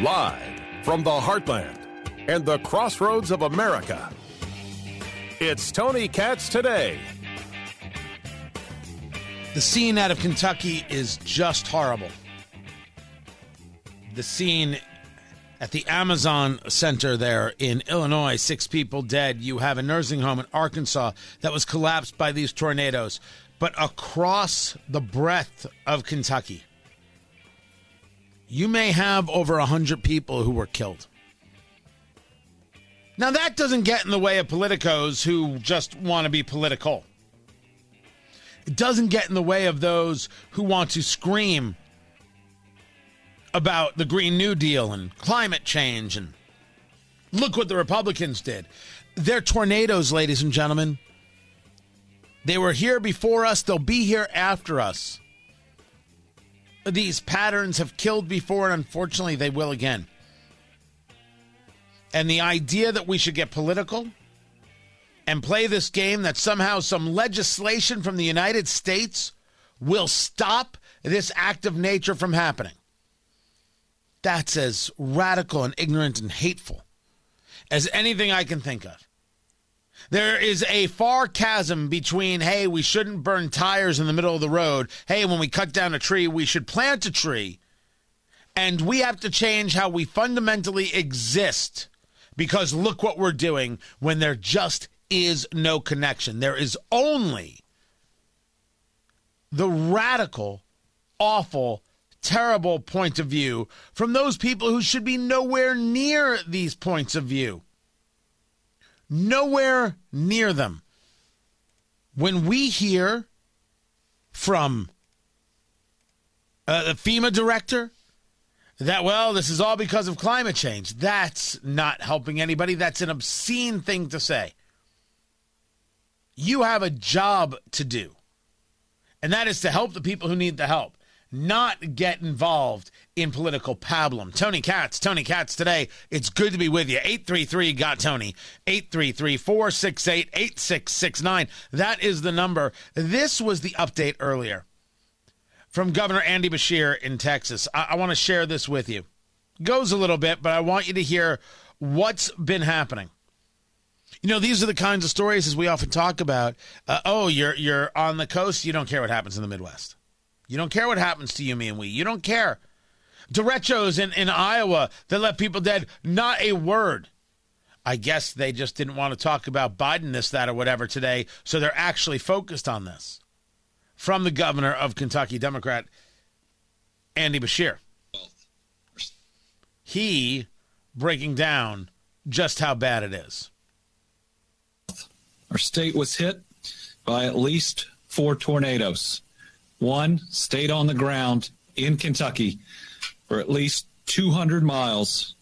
Live from the heartland and the crossroads of America, it's Tony Katz today. The scene out of Kentucky is just horrible. The scene at the Amazon Center there in Illinois, six people dead. You have a nursing home in Arkansas that was collapsed by these tornadoes. But across the breadth of Kentucky, you may have over 100 people who were killed. Now, that doesn't get in the way of politicos who just want to be political. It doesn't get in the way of those who want to scream about the Green New Deal and climate change and look what the Republicans did. They're tornadoes, ladies and gentlemen. They were here before us, they'll be here after us. These patterns have killed before, and unfortunately, they will again. And the idea that we should get political and play this game that somehow some legislation from the United States will stop this act of nature from happening. That's as radical and ignorant and hateful as anything I can think of. There is a far chasm between, hey, we shouldn't burn tires in the middle of the road. Hey, when we cut down a tree, we should plant a tree. And we have to change how we fundamentally exist because look what we're doing when there just is no connection. There is only the radical, awful, terrible point of view from those people who should be nowhere near these points of view. Nowhere near them. When we hear from uh, the FEMA director that, well, this is all because of climate change, that's not helping anybody. That's an obscene thing to say. You have a job to do, and that is to help the people who need the help not get involved in political pablum. Tony Katz, Tony Katz today. It's good to be with you. 833 got Tony. 833 468 8669. That is the number. This was the update earlier from Governor Andy Beshear in Texas. I, I want to share this with you. Goes a little bit, but I want you to hear what's been happening. You know, these are the kinds of stories as we often talk about. Uh, oh, you're you're on the coast, you don't care what happens in the Midwest. You don't care what happens to you, me, and we. You don't care. Derechos in, in Iowa that left people dead, not a word. I guess they just didn't want to talk about Biden, this, that, or whatever today, so they're actually focused on this. From the governor of Kentucky, Democrat Andy Beshear. He breaking down just how bad it is. Our state was hit by at least four tornadoes. One stayed on the ground in Kentucky for at least 200 miles,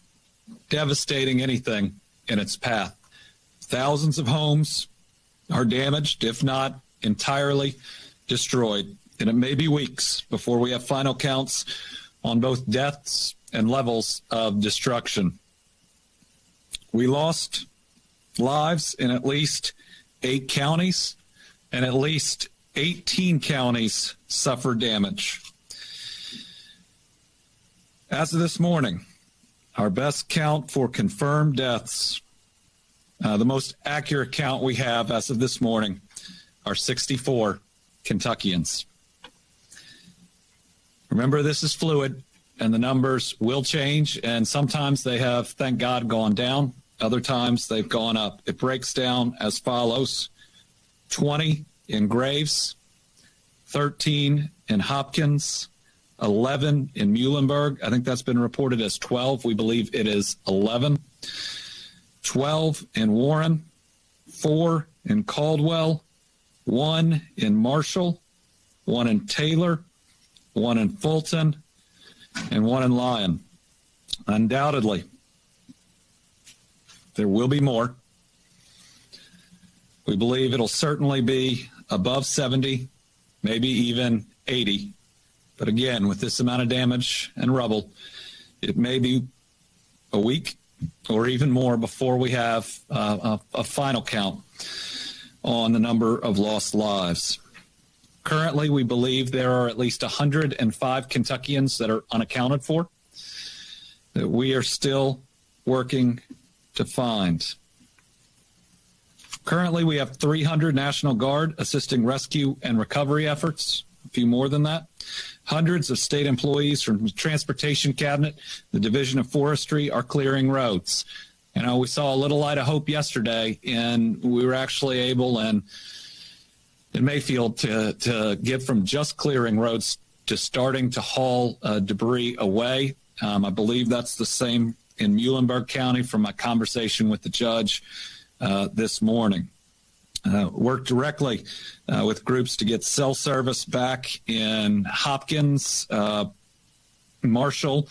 devastating anything in its path. Thousands of homes are damaged, if not entirely destroyed. And it may be weeks before we have final counts on both deaths and levels of destruction. We lost lives in at least eight counties and at least 18 counties suffered damage. As of this morning, our best count for confirmed deaths, uh, the most accurate count we have as of this morning, are 64 Kentuckians. Remember, this is fluid and the numbers will change, and sometimes they have, thank God, gone down. Other times they've gone up. It breaks down as follows 20 in Graves, 13 in Hopkins, 11 in Muhlenberg. I think that's been reported as 12. We believe it is 11. 12 in Warren, 4 in Caldwell, 1 in Marshall, 1 in Taylor, 1 in Fulton, and 1 in Lyon. Undoubtedly, there will be more. We believe it'll certainly be above 70, maybe even 80. But again, with this amount of damage and rubble, it may be a week or even more before we have uh, a, a final count on the number of lost lives. Currently, we believe there are at least 105 Kentuckians that are unaccounted for that we are still working to find. Currently, we have 300 National Guard assisting rescue and recovery efforts, a few more than that. Hundreds of state employees from the Transportation Cabinet, the Division of Forestry are clearing roads. You know, we saw a little light of hope yesterday, and we were actually able and in Mayfield to, to get from just clearing roads to starting to haul uh, debris away. Um, I believe that's the same in Muhlenberg County from my conversation with the judge uh, this morning. Uh, worked directly uh, with groups to get cell service back in Hopkins, uh, Marshall,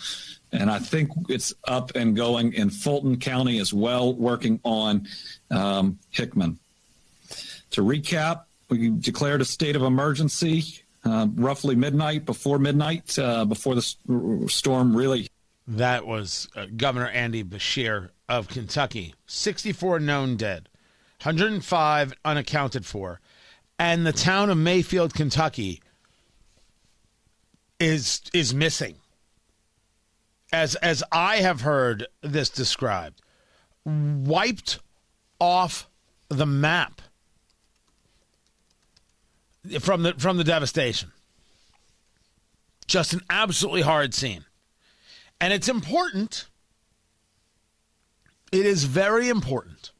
and I think it's up and going in Fulton County as well, working on um, Hickman. To recap, we declared a state of emergency uh, roughly midnight, before midnight, uh, before the storm really. That was uh, Governor Andy Beshear of Kentucky. 64 known dead, 105 unaccounted for. And the town of Mayfield, Kentucky is is missing. As as I have heard this described, wiped off the map from the from the devastation. Just an absolutely hard scene. And it's important. It is very important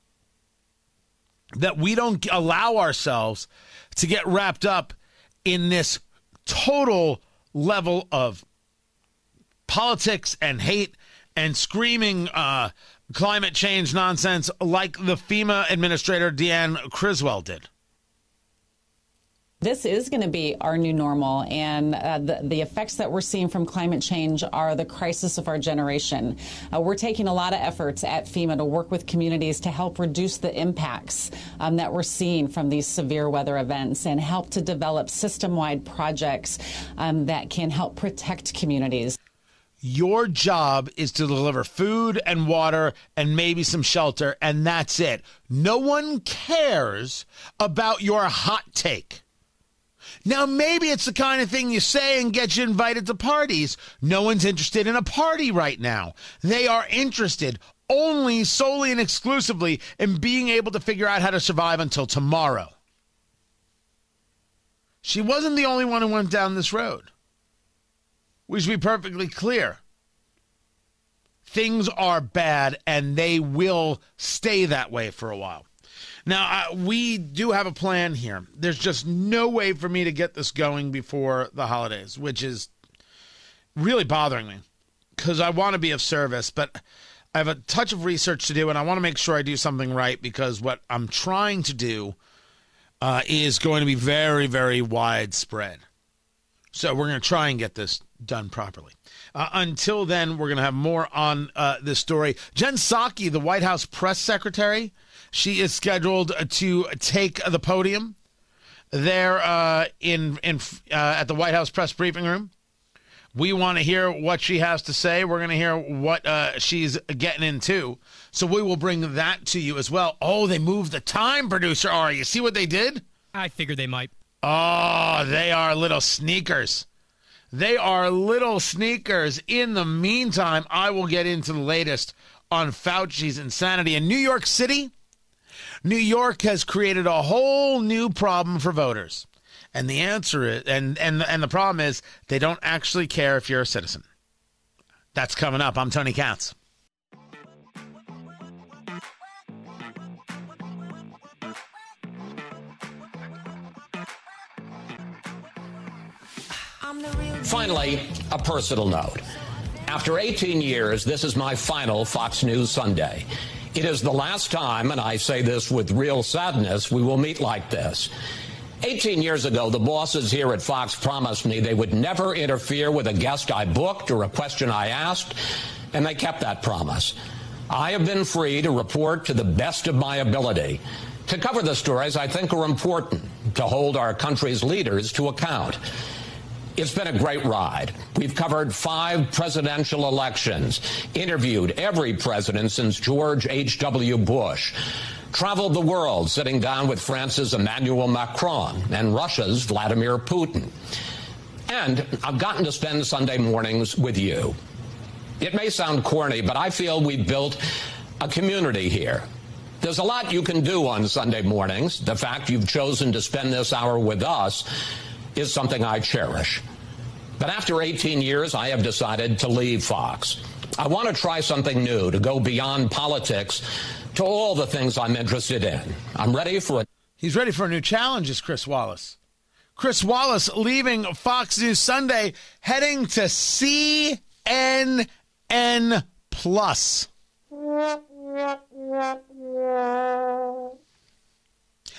that we don't allow ourselves to get wrapped up in this total level of politics and hate and screaming uh, climate change nonsense like the FEMA administrator Deanne Criswell did this is going to be our new normal, and uh, the, the, effects that we're seeing from climate change are the crisis of our generation. Uh, we're taking a lot of efforts at FEMA to work with communities to help reduce the impacts um, that we're seeing from these severe weather events and help to develop system wide projects um, that can help protect communities. Your job is to deliver food and water and maybe some shelter, and that's it. No one cares about your hot take. Now, maybe it's the kind of thing you say and get you invited to parties. No one's interested in a party right now. They are interested only, solely, and exclusively in being able to figure out how to survive until tomorrow. She wasn't the only one who went down this road. We should be perfectly clear. Things are bad and they will stay that way for a while. Now, uh, we do have a plan here. There's just no way for me to get this going before the holidays, which is really bothering me because I want to be of service, but I have a touch of research to do and I want to make sure I do something right because what I'm trying to do uh, is going to be very, very widespread. So we're going to try and get this done properly. Uh, until then, we're going to have more on uh, this story. Jen Psaki, the White House press secretary, she is scheduled to take the podium there uh, in in uh, at the White House press briefing room. We want to hear what she has to say. We're going to hear what uh, she's getting into. So we will bring that to you as well. Oh, they moved the time, producer Ari. You see what they did? I figured they might. Oh, they are little sneakers. They are little sneakers. In the meantime, I will get into the latest on Fauci's insanity in New York City. New York has created a whole new problem for voters. And the answer is and and and the problem is they don't actually care if you're a citizen. That's coming up. I'm Tony Katz. Finally, a personal note. After 18 years, this is my final Fox News Sunday. It is the last time, and I say this with real sadness, we will meet like this. 18 years ago, the bosses here at Fox promised me they would never interfere with a guest I booked or a question I asked, and they kept that promise. I have been free to report to the best of my ability, to cover the stories I think are important, to hold our country's leaders to account. It's been a great ride. We've covered five presidential elections, interviewed every president since George H.W. Bush, traveled the world sitting down with France's Emmanuel Macron and Russia's Vladimir Putin. And I've gotten to spend Sunday mornings with you. It may sound corny, but I feel we've built a community here. There's a lot you can do on Sunday mornings. The fact you've chosen to spend this hour with us is something I cherish. But after 18 years, I have decided to leave Fox. I want to try something new, to go beyond politics to all the things I'm interested in. I'm ready for it. He's ready for a new challenge, is Chris Wallace. Chris Wallace leaving Fox News Sunday, heading to CNN Plus.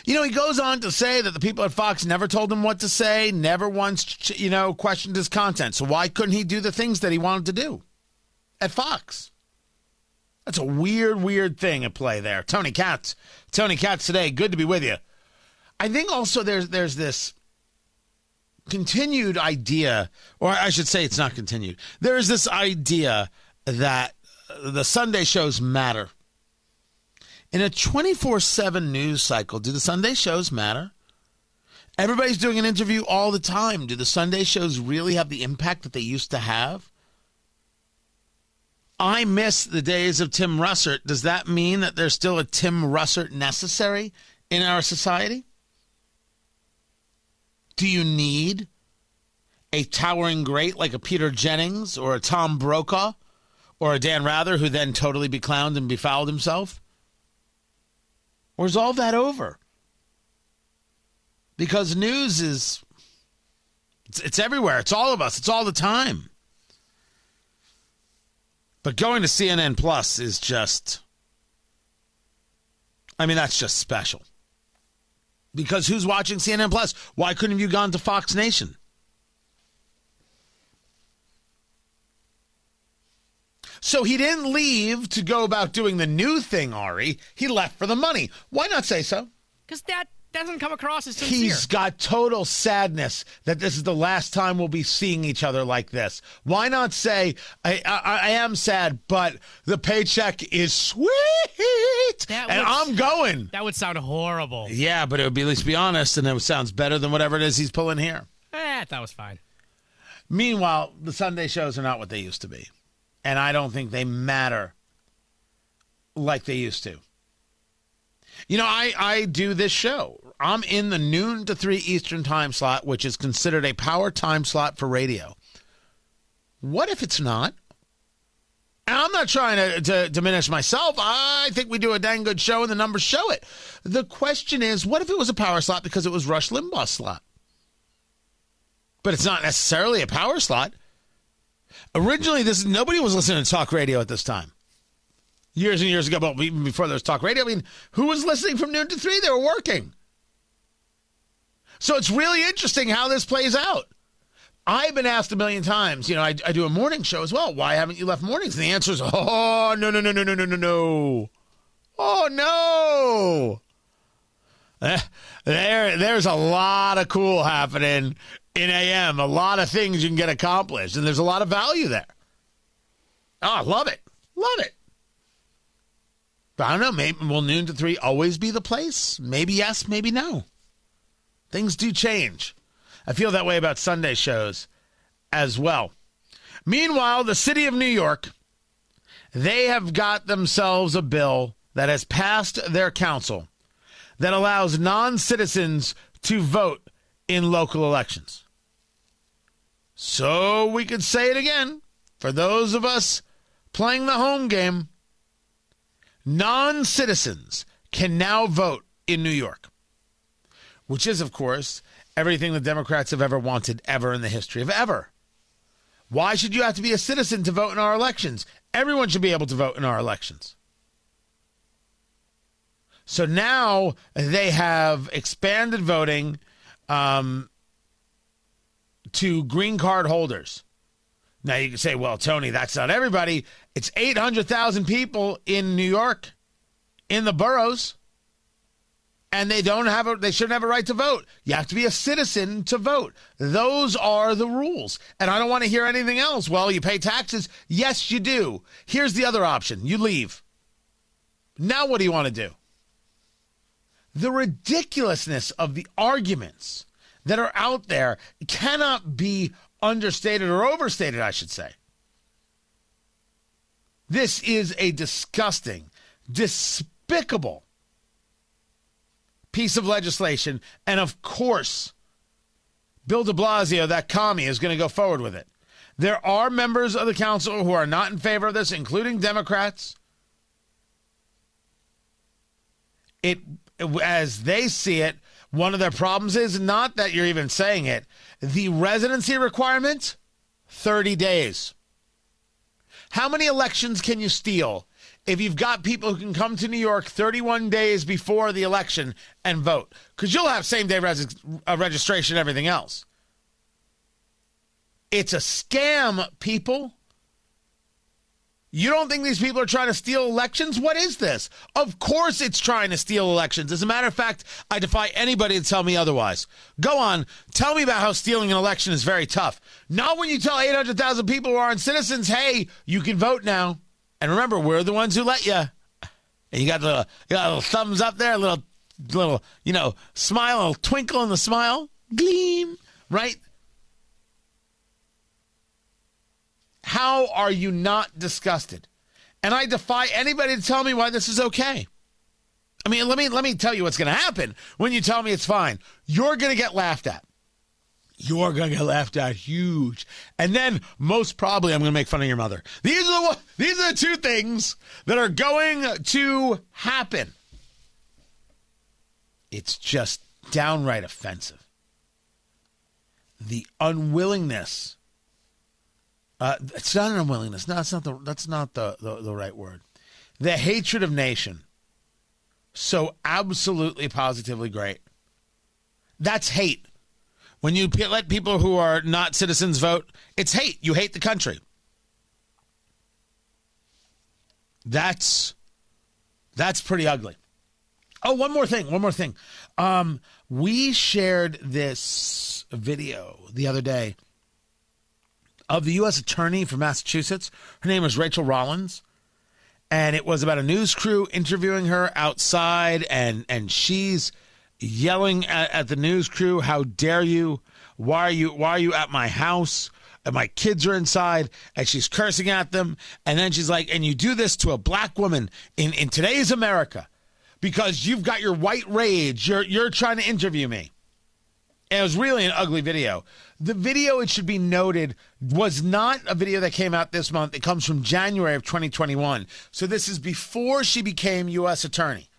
You know, he goes on to say that the people at Fox never told him what to say, never once, you know, questioned his content. So why couldn't he do the things that he wanted to do at Fox? That's a weird, weird thing at play there. Tony Katz, Tony Katz today. Good to be with you. I think also there's there's this continued idea, or I should say, it's not continued. There is this idea that the Sunday shows matter. In a 24 7 news cycle, do the Sunday shows matter? Everybody's doing an interview all the time. Do the Sunday shows really have the impact that they used to have? I miss the days of Tim Russert. Does that mean that there's still a Tim Russert necessary in our society? Do you need a towering great like a Peter Jennings or a Tom Brokaw or a Dan Rather who then totally beclowned and befouled himself? Or is all that over? Because news is it's, it's everywhere. It's all of us. It's all the time. But going to CNN Plus is just I mean that's just special. Because who's watching CNN Plus? Why couldn't you gone to Fox Nation? So he didn't leave to go about doing the new thing, Ari. He left for the money. Why not say so? Because that doesn't come across as sincere. He's got total sadness that this is the last time we'll be seeing each other like this. Why not say, I, I, I am sad, but the paycheck is sweet That and would- I'm going. that would sound horrible. Yeah, but it would be at least be honest and it sounds better than whatever it is he's pulling here. Eh, that was fine. Meanwhile, the Sunday shows are not what they used to be. And I don't think they matter like they used to. You know, I, I do this show. I'm in the noon to 3 Eastern time slot, which is considered a power time slot for radio. What if it's not? And I'm not trying to, to diminish myself. I think we do a dang good show and the numbers show it. The question is, what if it was a power slot because it was Rush Limbaugh's slot? But it's not necessarily a power slot. Originally, this nobody was listening to talk radio at this time. Years and years ago, but even before there was talk radio, I mean, who was listening from noon to three? They were working. So it's really interesting how this plays out. I've been asked a million times, you know, I, I do a morning show as well. Why haven't you left mornings? And the answer is, oh, no, no, no, no, no, no, no, no. Oh, no. Eh, There, there's a lot of cool happening in AM. A lot of things you can get accomplished, and there's a lot of value there. Oh, I love it. Love it. But I don't know. Maybe will noon to three always be the place? Maybe yes, maybe no. Things do change. I feel that way about Sunday shows as well. Meanwhile, the city of New York, they have got themselves a bill that has passed their council that allows non citizens to vote in local elections. So we could say it again for those of us playing the home game non citizens can now vote in New York, which is, of course, everything the Democrats have ever wanted ever in the history of ever. Why should you have to be a citizen to vote in our elections? Everyone should be able to vote in our elections. So now they have expanded voting um, to green card holders. Now you can say, well, Tony, that's not everybody. It's 800,000 people in New York, in the boroughs, and they don't have a, they shouldn't have a right to vote. You have to be a citizen to vote. Those are the rules. And I don't want to hear anything else. Well, you pay taxes. Yes, you do. Here's the other option. You leave. Now what do you want to do? the ridiculousness of the arguments that are out there cannot be understated or overstated, I should say. This is a disgusting, despicable piece of legislation. And of course, Bill de Blasio, that commie, is going to go forward with it. There are members of the council who are not in favor of this, including Democrats. It, as they see it, one of their problems is not that you're even saying it. The residency requirement, 30 days. How many elections can you steal if you've got people who can come to New York 31 days before the election and vote? Because you'll have same day res- uh, registration everything else. It's a scam, people. You don't think these people are trying to steal elections? What is this? Of course it's trying to steal elections. As a matter of fact, I defy anybody to tell me otherwise. Go on, tell me about how stealing an election is very tough. Not when you tell 800,000 people who aren't citizens, hey, you can vote now. And remember, we're the ones who let you. And you got the you got a little thumbs up there, a little, little, you know, smile, a little twinkle in the smile, gleam, right? How are you not disgusted? And I defy anybody to tell me why this is okay. I mean, let me let me tell you what's going to happen when you tell me it's fine. You're going to get laughed at. You're going to get laughed at huge. And then most probably I'm going to make fun of your mother. These are the these are the two things that are going to happen. It's just downright offensive. The unwillingness uh, it's not an unwillingness. No, that's not the that's not the, the, the right word. The hatred of nation. So absolutely positively great. That's hate. When you let people who are not citizens vote, it's hate. You hate the country. That's that's pretty ugly. Oh, one more thing. One more thing. Um, we shared this video the other day of the U.S. Attorney for Massachusetts. Her name is Rachael Rollins. And it was about a news crew interviewing her outside, and, and she's yelling at, at the news crew, How dare you? Why are you why are you at my house? And my kids are inside, and she's cursing at them. And then she's like, and you do this to a black woman in, in today's America because you've got your white rage. You're you're trying to interview me. It was really an ugly video. The video, it should be noted, was not a video that came out this month. It comes from January of 2021. So this is before she became U.S. Attorney.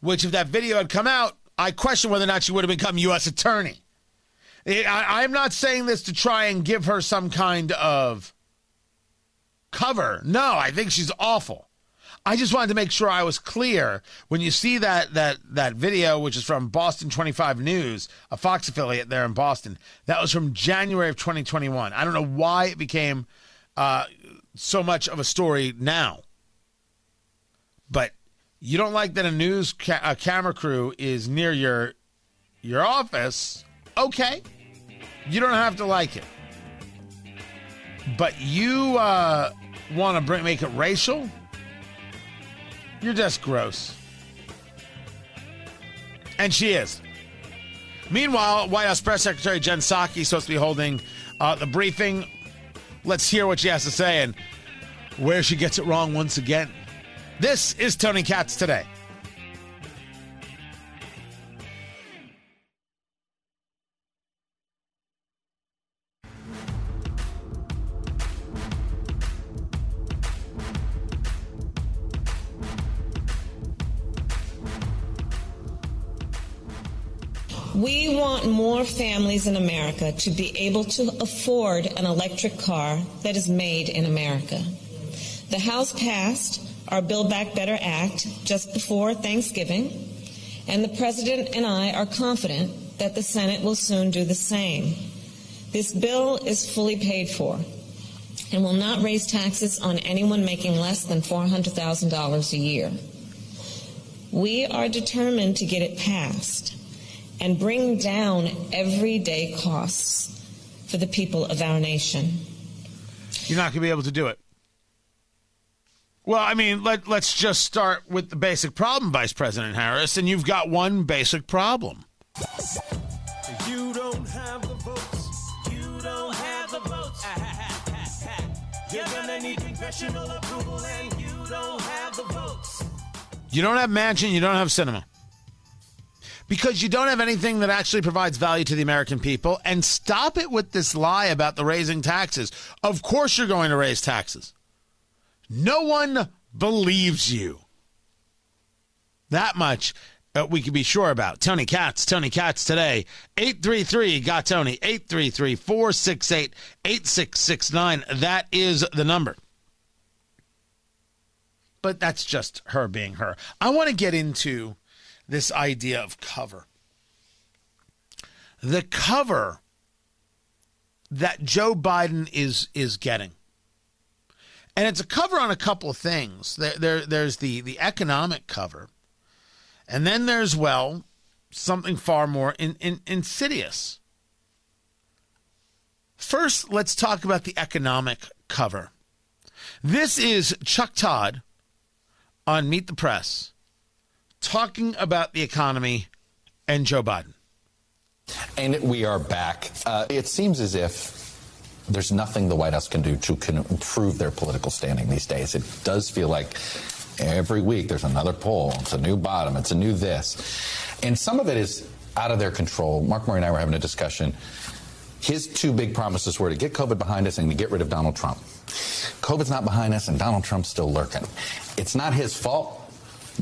Which, if that video had come out, I question whether or not she would have become U.S. Attorney. It, I, I'm not saying this to try and give her some kind of cover. No, I think she's awful. I just wanted to make sure I was clear when you see that that that video, which is from Boston 25 News, a Fox affiliate there in Boston. That was from January of 2021. I don't know why it became uh, so much of a story now, but you don't like that a news ca- a camera crew is near your your office. Okay, you don't have to like it, but you uh, want to make it racial. You're just gross. And she is. Meanwhile, White House Press Secretary Jen Psaki is supposed to be holding uh, the briefing. Let's hear what she has to say and where she gets it wrong once again. This is Tony Katz today. More families in America to be able to afford an electric car that is made in America. The House passed our Build Back Better Act just before Thanksgiving, and the President and I are confident that the Senate will soon do the same. This bill is fully paid for and will not raise taxes on anyone making less than $400,000 a year. We are determined to get it passed and bring down everyday costs for the people of our nation. You're not going to be able to do it. Well, I mean, let, let's just start with the basic problem, Vice President Harris, and you've got one basic problem. You don't have the votes. You don't have the votes. You're gonna need congressional approval, and you don't have the votes. You don't have Manchin, you don't have Sinema. Because you don't have anything that actually provides value to the American people. And stop it with this lie about the raising taxes. Of course, you're going to raise taxes. No one believes you. That much uh, we can be sure about. Tony Katz, Tony Katz today. 833 got Tony. 833 468 8669. That is the number. But that's just her being her. I want to get into this idea of cover. The cover that Joe Biden is is getting. And it's a cover on a couple of things. There, there there's the the economic cover. And then there's well something far more in, in, insidious. First, let's talk about the economic cover. This is Chuck Todd on Meet the Press talking about the economy and Joe Biden. And we are back. Uh, it seems as if there's nothing the White House can do to can improve their political standing these days. It does feel like every week there's another poll. It's a new bottom. It's a new this. And some of it is out of their control. Mark Murray and I were having a discussion. His two big promises were to get COVID behind us and to get rid of Donald Trump. COVID's not behind us and Donald Trump's still lurking. It's not his fault,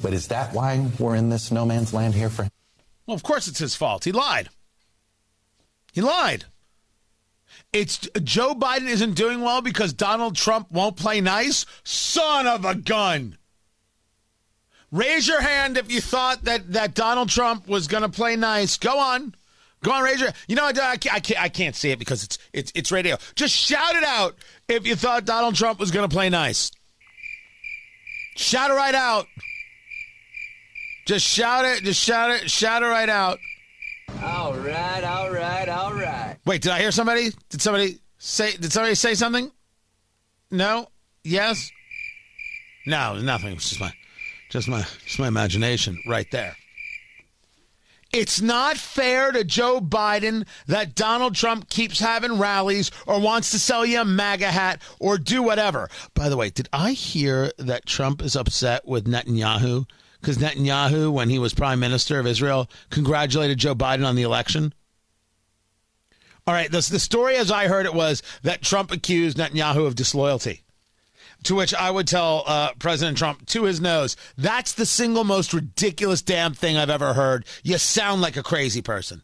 but is that why we're in this no man's land here for him? Well, of course it's his fault. He lied. He lied. It's Joe Biden isn't doing well because Donald Trump won't play nice. Son of a gun. Raise your hand if you thought that, that Donald Trump was going to play nice. Go on. Go on, raise your. You know, I, I, can't, I can't. I can't see it because it's it's it's radio. Just shout it out if you thought Donald Trump was going to play nice. Shout it right out. Just shout it. Just shout it. Shout it right out. All right, all right, all right. Wait, did I hear somebody? Did somebody say? Did somebody say something? No. Yes. No, nothing. It's just my, just my, just my imagination right there. It's not fair to Joe Biden that Donald Trump keeps having rallies or wants to sell you a MAGA hat or do whatever. By the way, did I hear that Trump is upset with Netanyahu because Netanyahu, when he was prime minister of Israel, congratulated Joe Biden on the election? All right, the, story as I heard it was that Trump accused Netanyahu of disloyalty. To which I would tell uh, President Trump to his nose, that's the single most ridiculous damn thing I've ever heard. You sound like a crazy person.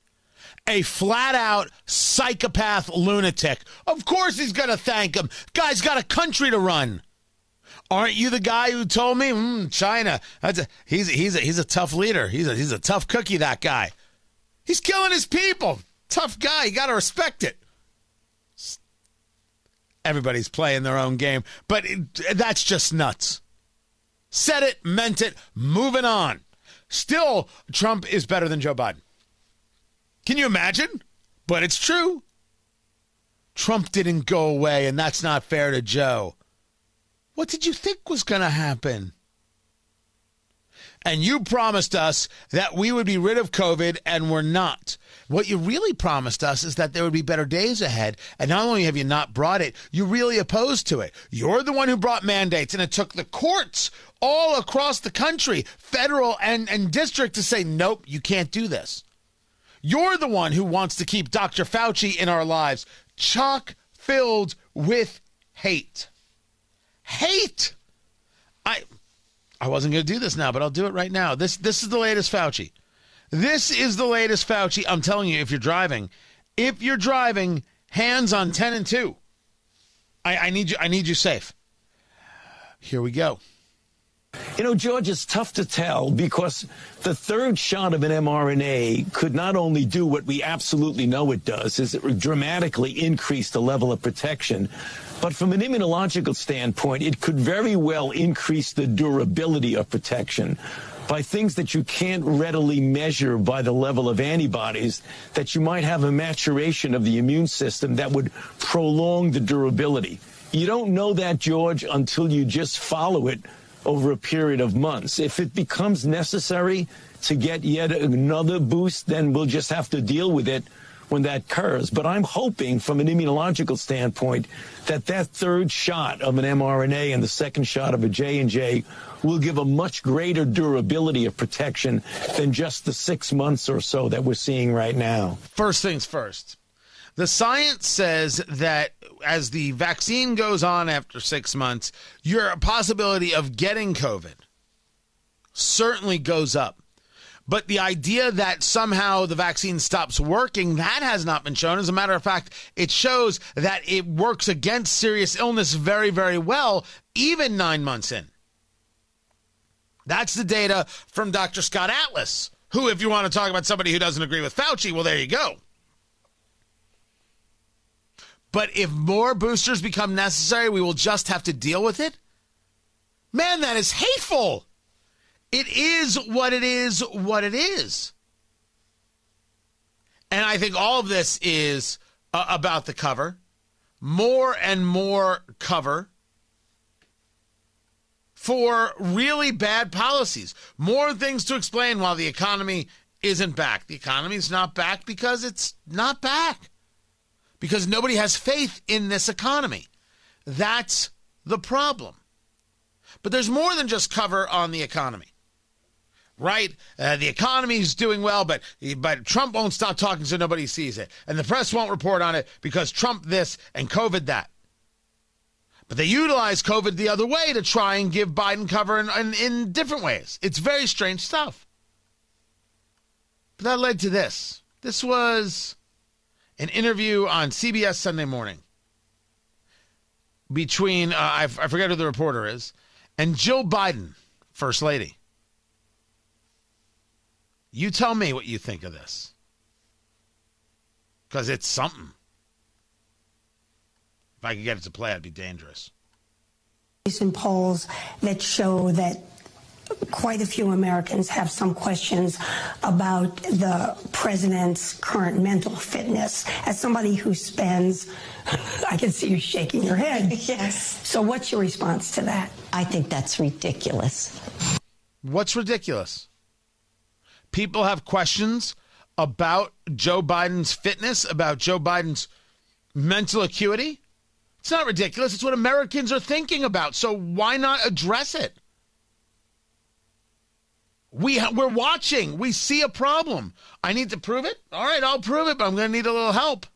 A flat out psychopath lunatic. Of course he's going to thank him. Guy's got a country to run. Aren't you the guy who told me mm, China? That's a, he's he's a, he's a tough leader. He's a, he's a tough cookie. That guy. He's killing his people. Tough guy. You got to respect it everybody's playing their own game, but it, that's just nuts. Said it, meant it, moving on. Still, Trump is better than Joe Biden. Can you imagine? But it's true. Trump didn't go away, and that's not fair to Joe. What did you think was going to happen? And you promised us that we would be rid of COVID, and we're not. What you really promised us is that there would be better days ahead. And not only have you not brought it, you're really opposed to it. You're the one who brought mandates, and it took the courts all across the country, federal and, and district, to say, nope, you can't do this. You're the one who wants to keep Dr. Fauci in our lives, chock filled with hate. Hate. I I wasn't going to do this now, but I'll do it right now. This this is the latest Fauci. This is the latest Fauci. I'm telling you, if you're driving, if you're driving, hands on ten and two. I, I need you. I need you safe. Here we go. You know, George, it's tough to tell because the third shot of an mRNA could not only do what we absolutely know it does, is it dramatically increase the level of protection, but from an immunological standpoint, it could very well increase the durability of protection by things that you can't readily measure by the level of antibodies, that you might have a maturation of the immune system that would prolong the durability. You don't know that, George, until you just follow it over a period of months. If it becomes necessary to get yet another boost, then we'll just have to deal with it when that occurs. But I'm hoping from an immunological standpoint that that third shot of an mRNA and the second shot of a J&J will give a much greater durability of protection than just the six months or so that we're seeing right now. First things first. The science says that as the vaccine goes on after six months, your possibility of getting COVID certainly goes up. But the idea that somehow the vaccine stops working, that has not been shown. As a matter of fact, it shows that it works against serious illness very, very well, even nine months in. That's the data from Dr. Scott Atlas, who, if you want to talk about somebody who doesn't agree with Fauci, well, there you go. But if more boosters become necessary, we will just have to deal with it. Man, that is hateful. It is what it is, what it is. And I think all of this is uh, about the cover. More and more cover for really bad policies. More things to explain while the economy isn't back. The economy is not back because it's not back. Because nobody has faith in this economy. That's the problem. But there's more than just cover on the economy right? Uh, the economy is doing well, but but Trump won't stop talking so nobody sees it, and the press won't report on it because Trump this and COVID that. But they utilize COVID the other way to try and give Biden cover in, in, in different ways. It's very strange stuff. But that led to this. This was an interview on CBS Sunday Morning between, uh, I, I forget who the reporter is, and Jill Biden, First Lady. You tell me what you think of this. Because it's something. If I could get it to play, I'd be dangerous. Recent polls that show that quite a few Americans have some questions about the president's current mental fitness. As somebody who spends, I can see you shaking your head. Yes. So, what's your response to that? I think that's ridiculous. What's ridiculous? People have questions about Joe Biden's fitness, about Joe Biden's mental acuity. It's not ridiculous. It's what Americans are thinking about. So why not address it? We ha- we're watching. We see a problem. I need to prove it. All right, I'll prove it, but I'm going to need a little help.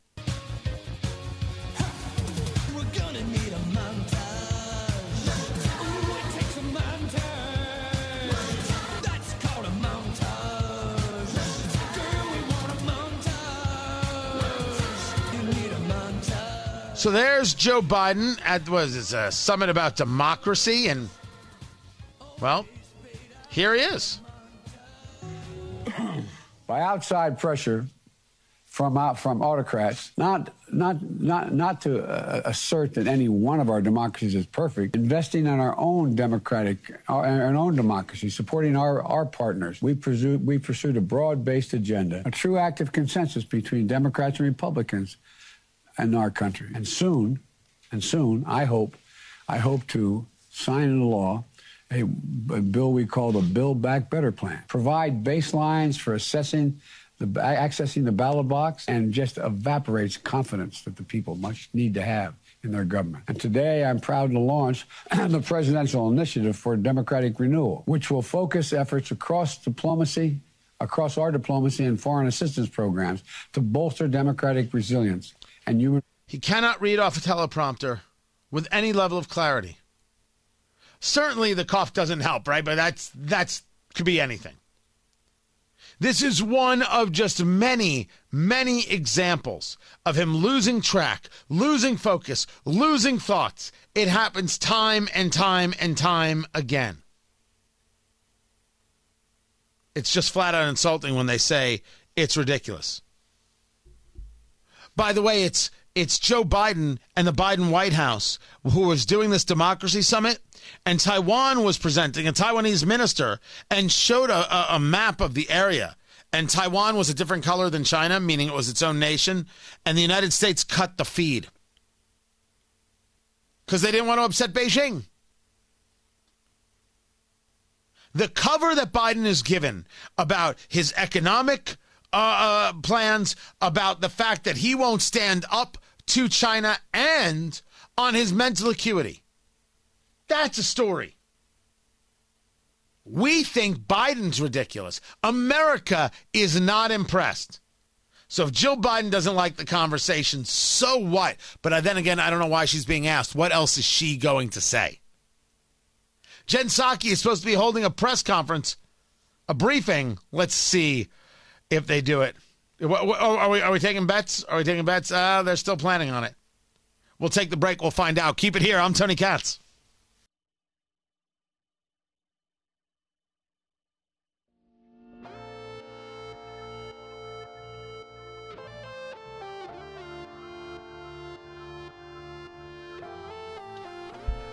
So there's Joe Biden at was a summit about democracy, and well, here he is. By outside pressure from out from autocrats, not not not not to uh, assert that any one of our democracies is perfect. Investing in our own democratic, our, our own democracy, supporting our our partners. We pursued we pursued a broad-based agenda, a true active consensus between Democrats and Republicans in our country. And soon, and soon, I hope, I hope to sign into law a, a bill we call the Build Back Better plan. Provide baselines for assessing the accessing the ballot box and just evaporates confidence that the people much need to have in their government. And today I'm proud to launch the Presidential Initiative for Democratic Renewal, which will focus efforts across diplomacy, across our diplomacy and foreign assistance programs to bolster democratic resilience and you he cannot read off a teleprompter with any level of clarity. Certainly the cough doesn't help, right? But that's that's could be anything. This is one of just many, many examples of him losing track, losing focus, losing thoughts. It happens time and time and time again. It's just flat out insulting when they say it's ridiculous. By the way, it's it's Joe Biden and the Biden White House who was doing this democracy summit, and Taiwan was presenting a Taiwanese minister and showed a, a, a map of the area. And Taiwan was a different color than China, meaning it was its own nation. And the United States cut the feed. because they didn't want to upset Beijing. The cover that Biden has given about his economic uh, uh, plans, about the fact that he won't stand up to China, and on his mental acuity. That's a story. We think Biden's ridiculous. America is not impressed. So if Jill Biden doesn't like the conversation, so what? But then again, I don't know why she's being asked. What else is she going to say? Jen Psaki is supposed to be holding a press conference, a briefing. Let's see if they do it. Are we, are we taking bets? Are we taking bets? Uh, they're still planning on it. We'll take the break. We'll find out. Keep it here. I'm Tony Katz.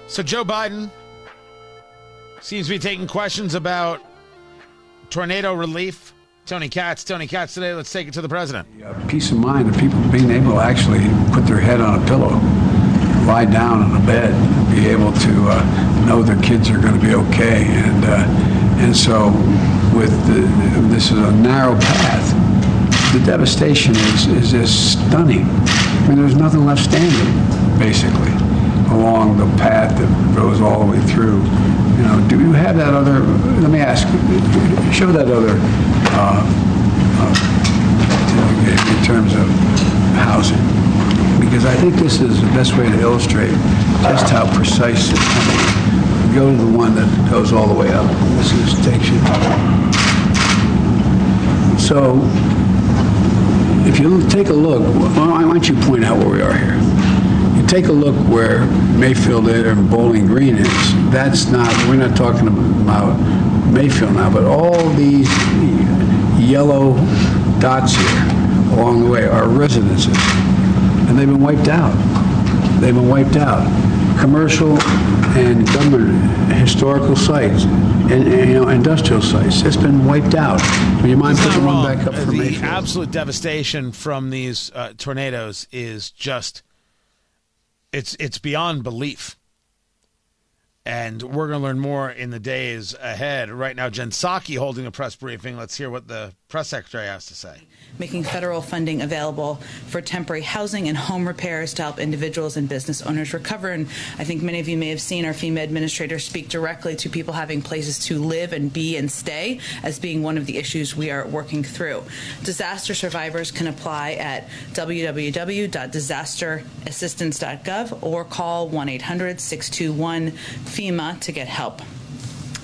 So Joe Biden seems to be taking questions about tornado relief. Tony Katz, Tony Katz today. Let's take it to the president. Peace of mind of people being able to actually put their head on a pillow, lie down on a bed, be able to uh, know their kids are going to be okay, and uh, and so with the, this is a narrow path. The devastation is is just stunning. I mean, there's nothing left standing, basically along the path that goes all the way through. You know, do you have that other? Let me ask. Show that other uh, uh, in terms of housing, because I think this is the best way to illustrate just how precise it is. Go to the one that goes all the way up. This is you. So, if you take a look, why don't you point out where we are here? take a look where Mayfield is and Bowling Green is. That's not, we're not talking about Mayfield now, but all these yellow dots here along the way are residences. And they've been wiped out. They've been wiped out. Commercial and government historical sites and, and, you know industrial sites. It's been wiped out. Would you mind He's putting one back up for the Mayfield? absolute devastation from these uh, tornadoes is just it's it's beyond belief. And we're going to learn more in the days ahead. Right now, Jen Psaki holding a press briefing. Let's hear what the press secretary has to say. making federal funding available for temporary housing and home repairs to help individuals and business owners recover. And I think many of you may have seen our FEMA administrator speak directly to people having places to live and be and stay as being one of the issues we are working through. Disaster survivors can apply at www.disasterassistance.gov or call 1 800 621 FEMA to get help.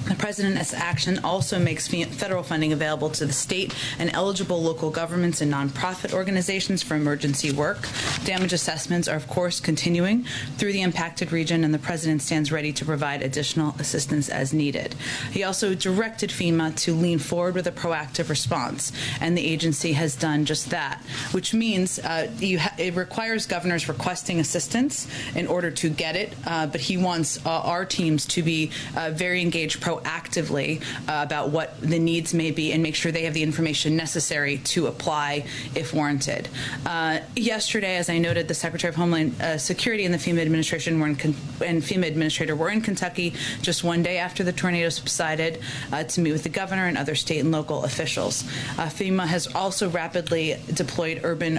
The President's action also makes federal funding available to the state and eligible local governments and nonprofit organizations for emergency work. Damage assessments are, of course, continuing through the impacted region, and the President stands ready to provide additional assistance as needed. He also directed FEMA to lean forward with a proactive response, and the agency has done just that, which means uh, it requires governors requesting assistance in order to get it, uh, but he wants uh, our teams to be uh, very engaged proactively uh, about what the needs may be and make sure they have the information necessary to apply if warranted. Uh, yesterday, as I noted, the Secretary of Homeland uh, Security and the FEMA administration were in and FEMA administrator were in Kentucky just one day after the tornado subsided uh, to meet with the governor and other state and local officials. Uh, FEMA has also rapidly deployed urban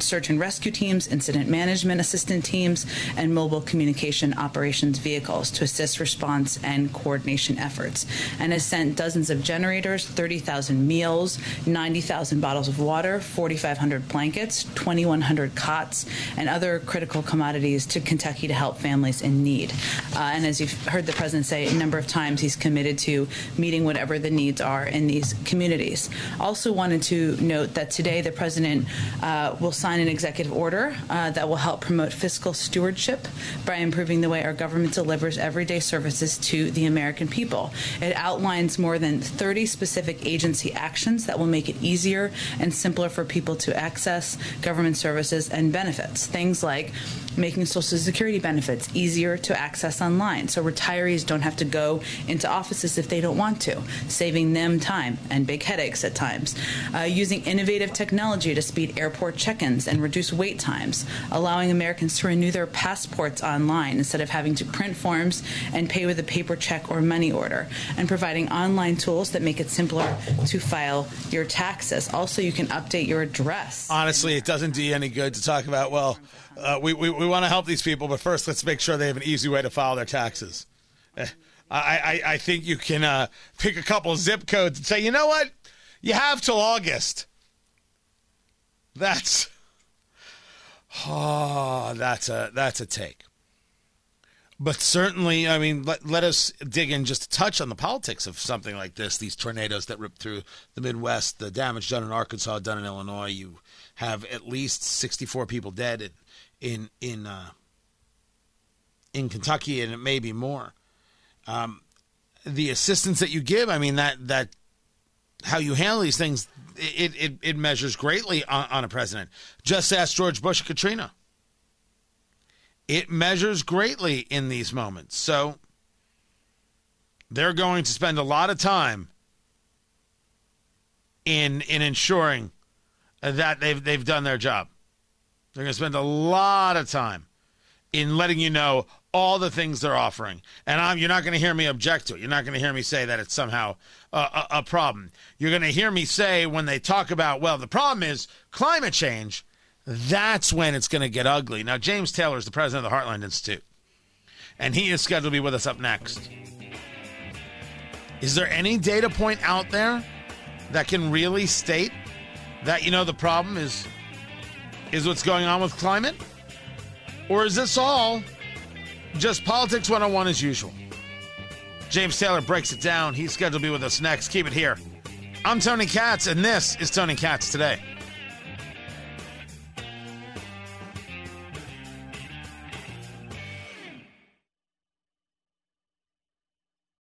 search and rescue teams, incident management assistant teams, and mobile communication operations vehicles to assist response and coordination efforts, and has sent dozens of generators, 30,000 meals, 90,000 bottles of water, 4,500 blankets, 2,100 cots, and other critical commodities to Kentucky to help families in need. Uh, and as you've heard the president say a number of times, he's committed to meeting whatever the needs are in these communities. Also, wanted to note that today the president uh, will sign an executive order uh, that will help promote fiscal stewardship by improving the way our government delivers everyday services to the American people It outlines more than 30 specific agency actions that will make it easier and simpler for people to access government services and benefits. Things like making Social Security benefits easier to access online so retirees don't have to go into offices if they don't want to, saving them time and big headaches at times. Uh, using innovative technology to speed airport check ins and reduce wait times, allowing Americans to renew their passports online instead of having to print forms and pay with a paper check or money order, and providing online tools that make it simpler to file your taxes. Also, you can update your address. Honestly, it doesn't do you any good to talk about, well, uh, we, we, we want to help these people, but first let's make sure they have an easy way to file their taxes. Eh, I, I, I think you can uh, pick a couple zip codes and say, you know what? You have till August. That's oh, that's a that's a take. But certainly, I mean, let, let us dig in just a touch on the politics of something like this. These tornadoes that rip through the Midwest, the damage done in Arkansas, done in Illinois. You have at least 64 people dead in in in, uh, in Kentucky, and it may be more. Um, the assistance that you give, I mean, that that how you handle these things, it it, it measures greatly on, on a president. Just ask George Bush Katrina. It measures greatly in these moments. So they're going to spend a lot of time in in ensuring that they've they've done their job. They're going to spend a lot of time in letting you know all the things they're offering. And I'm, you're not going to hear me object to it. You're not going to hear me say that it's somehow a, a, a problem. You're going to hear me say when they talk about, well, the problem is climate change, that's when it's going to get ugly. Now, James Taylor is the president of the Heartland Institute, and he is scheduled to be with us up next. Is there any data point out there that can really state that, you know, the problem is is what's going on with climate? Or is this all just politics 101 as usual? James Taylor breaks it down. He's scheduled to be with us next. Keep it here. I'm Tony Katz, and this is Tony Katz Today.